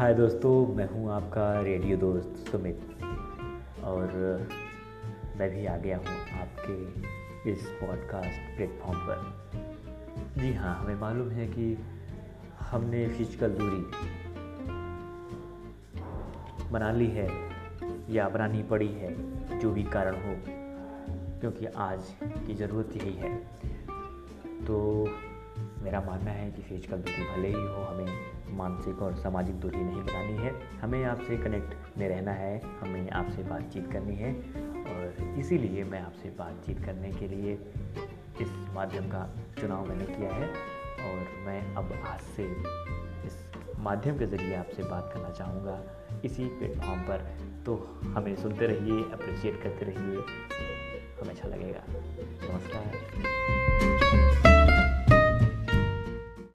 हाय दोस्तों, मैं हूँ आपका रेडियो दोस्त सुमित। और मैं भी आ गया हूँ आपके इस पॉडकास्ट प्लेटफॉर्म पर। जी हाँ हमें मालूम है कि हमने फ़िज़िकल दूरी बना ली है या बनानी पड़ी है, जो भी कारण हो, क्योंकि आज की ज़रूरत यही है। तो मेरा मानना है कि फ़िज़िकल दूरी भले ही हो, हमें मानसिक और सामाजिक दूरी नहीं बनानी है। हमें आपसे कनेक्ट में रहना है, हमें आपसे बातचीत करनी है और इसीलिए मैं आपसे बातचीत करने के लिए इस माध्यम का चुनाव मैंने किया है और मैं अब आज से इस माध्यम के ज़रिए आपसे बात करना चाहूँगा। इसी प्लेटफॉर्म पर तो हमें सुनते रहिए अप्रिशिएट करते रहिए। हमें अच्छा लगेगा। नमस्कार।